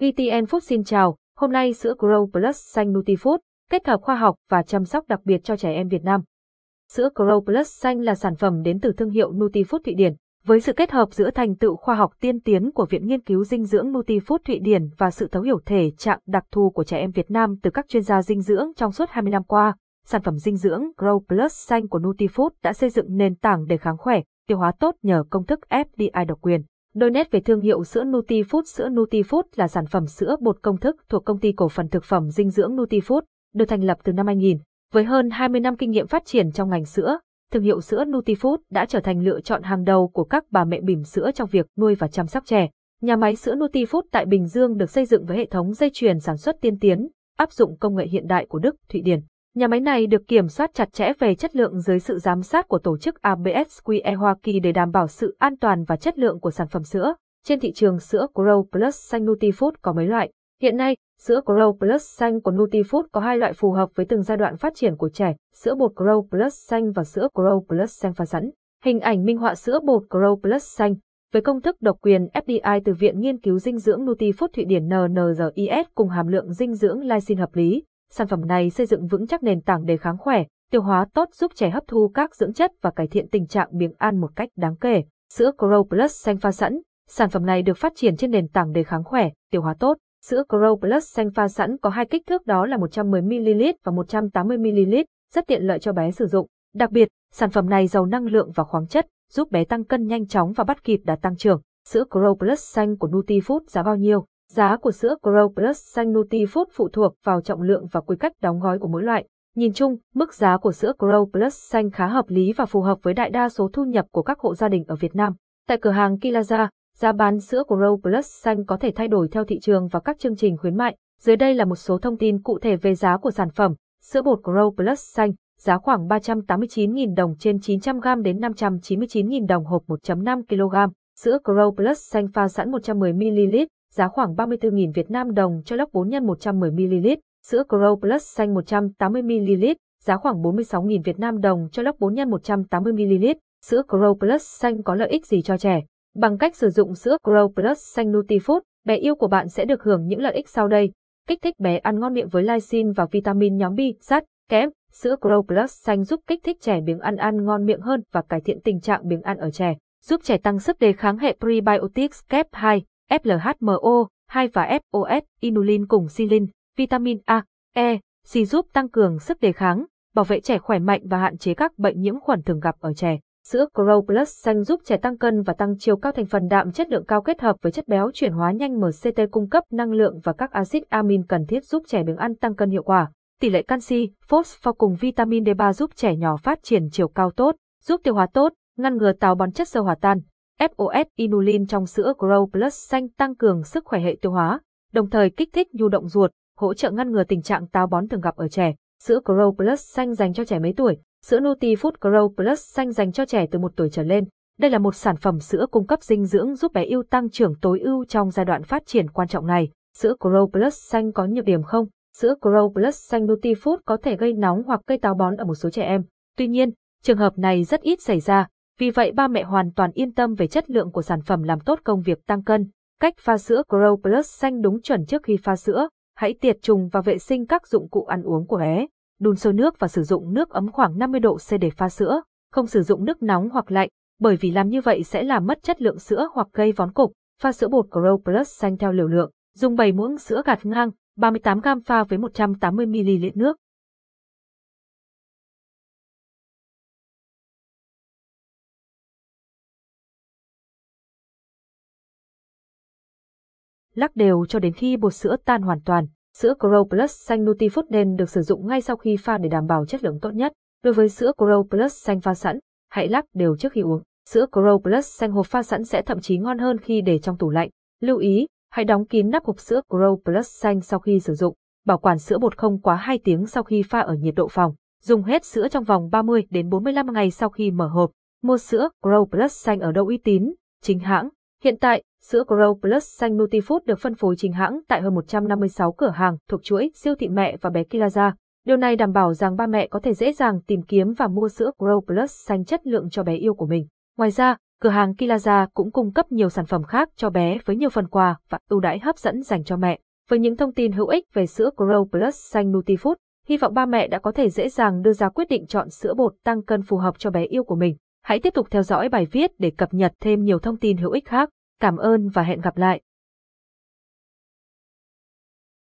GTN Food xin chào, hôm nay sữa Grow Plus xanh Nutifood, kết hợp khoa học và chăm sóc đặc biệt cho trẻ em Việt Nam. Sữa Grow Plus xanh là sản phẩm đến từ thương hiệu Nutifood Thụy Điển, với sự kết hợp giữa thành tựu khoa học tiên tiến của Viện Nghiên cứu Dinh dưỡng Nutifood Thụy Điển và sự thấu hiểu thể trạng đặc thù của trẻ em Việt Nam từ các chuyên gia dinh dưỡng trong suốt 20 năm qua, sản phẩm dinh dưỡng Grow Plus xanh của Nutifood đã xây dựng nền tảng để kháng khỏe, tiêu hóa tốt nhờ công thức FDI độc quyền. Đôi nét về thương hiệu sữa Nutifood Sữa Nutifood là sản phẩm sữa bột công thức thuộc công ty cổ phần thực phẩm dinh dưỡng Nutifood, được thành lập từ năm 2000. Với hơn 20 năm kinh nghiệm phát triển trong ngành sữa, thương hiệu sữa Nutifood đã trở thành lựa chọn hàng đầu của các bà mẹ bỉm sữa trong việc nuôi và chăm sóc trẻ. Nhà máy sữa Nutifood tại Bình Dương được xây dựng với hệ thống dây chuyền sản xuất tiên tiến, áp dụng công nghệ hiện đại của Đức, Thụy Điển. Nhà máy này được kiểm soát chặt chẽ về chất lượng dưới sự giám sát của tổ chức ABSQE Hoa Kỳ để đảm bảo sự an toàn và chất lượng của sản phẩm sữa. Trên thị trường sữa Grow Plus xanh Nutifood có mấy loại. Hiện nay, sữa Grow Plus xanh của Nutifood có hai loại phù hợp với từng giai đoạn phát triển của trẻ, sữa bột Grow Plus xanh và sữa Grow Plus xanh pha sẵn. Hình ảnh minh họa sữa bột Grow Plus xanh với công thức độc quyền FDI từ Viện Nghiên cứu Dinh dưỡng Nutifood Thụy Điển NNRIS cùng hàm lượng dinh dưỡng lysine hợp lý, sản phẩm này xây dựng vững chắc nền tảng đề kháng khỏe, tiêu hóa tốt giúp trẻ hấp thu các dưỡng chất và cải thiện tình trạng biếng ăn một cách đáng kể. Sữa Grow Plus xanh pha sẵn, sản phẩm này được phát triển trên nền tảng đề kháng khỏe, tiêu hóa tốt. Sữa Grow Plus xanh pha sẵn có hai kích thước đó là 110ml và 180ml, rất tiện lợi cho bé sử dụng. Đặc biệt, sản phẩm này giàu năng lượng và khoáng chất, giúp bé tăng cân nhanh chóng và bắt kịp đà tăng trưởng. Sữa Grow Plus xanh của Nutifood giá bao nhiêu? Giá của sữa Grow Plus xanh Nutifood phụ thuộc vào trọng lượng và quy cách đóng gói của mỗi loại. Nhìn chung, mức giá của sữa Grow Plus xanh khá hợp lý và phù hợp với đại đa số thu nhập của các hộ gia đình ở Việt Nam. Tại cửa hàng Kilaza, giá bán sữa Grow Plus xanh có thể thay đổi theo thị trường và các chương trình khuyến mại. Dưới đây là một số thông tin cụ thể về giá của sản phẩm. Sữa bột Grow Plus xanh, giá khoảng 389.000 đồng trên 900g đến 599.000 đồng hộp 1.5 kg. Sữa Grow Plus xanh pha sẵn 110ml, giá khoảng 34.000 Việt Nam đồng cho lốc 4 x 110ml, sữa Grow Plus xanh 180ml, giá khoảng 46.000 Việt Nam đồng cho lốc 4 x 180ml, sữa Grow Plus xanh có lợi ích gì cho trẻ? Bằng cách sử dụng sữa Grow Plus xanh Nutifood, bé yêu của bạn sẽ được hưởng những lợi ích sau đây. Kích thích bé ăn ngon miệng với lysine và vitamin nhóm B, sắt, kẽm. Sữa Grow Plus xanh giúp kích thích trẻ biếng ăn ăn ngon miệng hơn và cải thiện tình trạng biếng ăn ở trẻ, giúp trẻ tăng sức đề kháng hệ prebiotics kép 2, FLHMO, 2 và FOS, inulin cùng silin, vitamin A, E, C giúp tăng cường sức đề kháng, bảo vệ trẻ khỏe mạnh và hạn chế các bệnh nhiễm khuẩn thường gặp ở trẻ. Sữa Grow Plus xanh giúp trẻ tăng cân và tăng chiều cao thành phần đạm chất lượng cao kết hợp với chất béo chuyển hóa nhanh MCT cung cấp năng lượng và các axit amin cần thiết giúp trẻ biếng ăn tăng cân hiệu quả. Tỷ lệ canxi, phosphor cùng vitamin D3 giúp trẻ nhỏ phát triển chiều cao tốt, giúp tiêu hóa tốt, ngăn ngừa táo bón chất sơ hòa tan. FOS inulin trong sữa Grow Plus xanh tăng cường sức khỏe hệ tiêu hóa, đồng thời kích thích nhu động ruột, hỗ trợ ngăn ngừa tình trạng táo bón thường gặp ở trẻ. Sữa Grow Plus xanh dành cho trẻ mấy tuổi, sữa Nutifood Grow Plus xanh dành cho trẻ từ 1 tuổi trở lên. Đây là một sản phẩm sữa cung cấp dinh dưỡng giúp bé yêu tăng trưởng tối ưu trong giai đoạn phát triển quan trọng này. Sữa Grow Plus xanh có nhược điểm không? Sữa Grow Plus xanh Nutifood có thể gây nóng hoặc gây táo bón ở một số trẻ em. Tuy nhiên, trường hợp này rất ít xảy ra, vì vậy ba mẹ hoàn toàn yên tâm về chất lượng của sản phẩm làm tốt công việc tăng cân. Cách pha sữa Grow Plus xanh đúng chuẩn trước khi pha sữa. Hãy tiệt trùng và vệ sinh các dụng cụ ăn uống của bé. Đun sôi nước và sử dụng nước ấm khoảng 50 độ C để pha sữa. Không sử dụng nước nóng hoặc lạnh, bởi vì làm như vậy sẽ làm mất chất lượng sữa hoặc gây vón cục. Pha sữa bột Grow Plus xanh theo liều lượng. Dùng 7 muỗng sữa gạt ngang, 38 g pha với 180 ml nước. Lắc đều cho đến khi bột sữa tan hoàn toàn. Sữa Grow Plus xanh Nutifood nên được sử dụng ngay sau khi pha để đảm bảo chất lượng tốt nhất. Đối với sữa Grow Plus xanh pha sẵn, hãy lắc đều trước khi uống. Sữa Grow Plus xanh hộp pha sẵn sẽ thậm chí ngon hơn khi để trong tủ lạnh. Lưu ý, hãy đóng kín nắp hộp sữa Grow Plus xanh sau khi sử dụng. Bảo quản sữa bột không quá 2 tiếng sau khi pha ở nhiệt độ phòng. Dùng hết sữa trong vòng 30 đến 45 ngày sau khi mở hộp. Mua sữa Grow Plus xanh ở đâu uy tín, chính hãng. Hiện tại, Sữa Grow Plus xanh Nutifood được phân phối chính hãng tại hơn 156 cửa hàng thuộc chuỗi siêu thị mẹ và bé Kilaza. Điều này đảm bảo rằng ba mẹ có thể dễ dàng tìm kiếm và mua sữa Grow Plus xanh chất lượng cho bé yêu của mình. Ngoài ra, Cửa hàng Kilaza cũng cung cấp nhiều sản phẩm khác cho bé với nhiều phần quà và ưu đãi hấp dẫn dành cho mẹ. Với những thông tin hữu ích về sữa Grow Plus xanh Nutifood, hy vọng ba mẹ đã có thể dễ dàng đưa ra quyết định chọn sữa bột tăng cân phù hợp cho bé yêu của mình. Hãy tiếp tục theo dõi bài viết để cập nhật thêm nhiều thông tin hữu ích khác. Cảm ơn và hẹn gặp lại.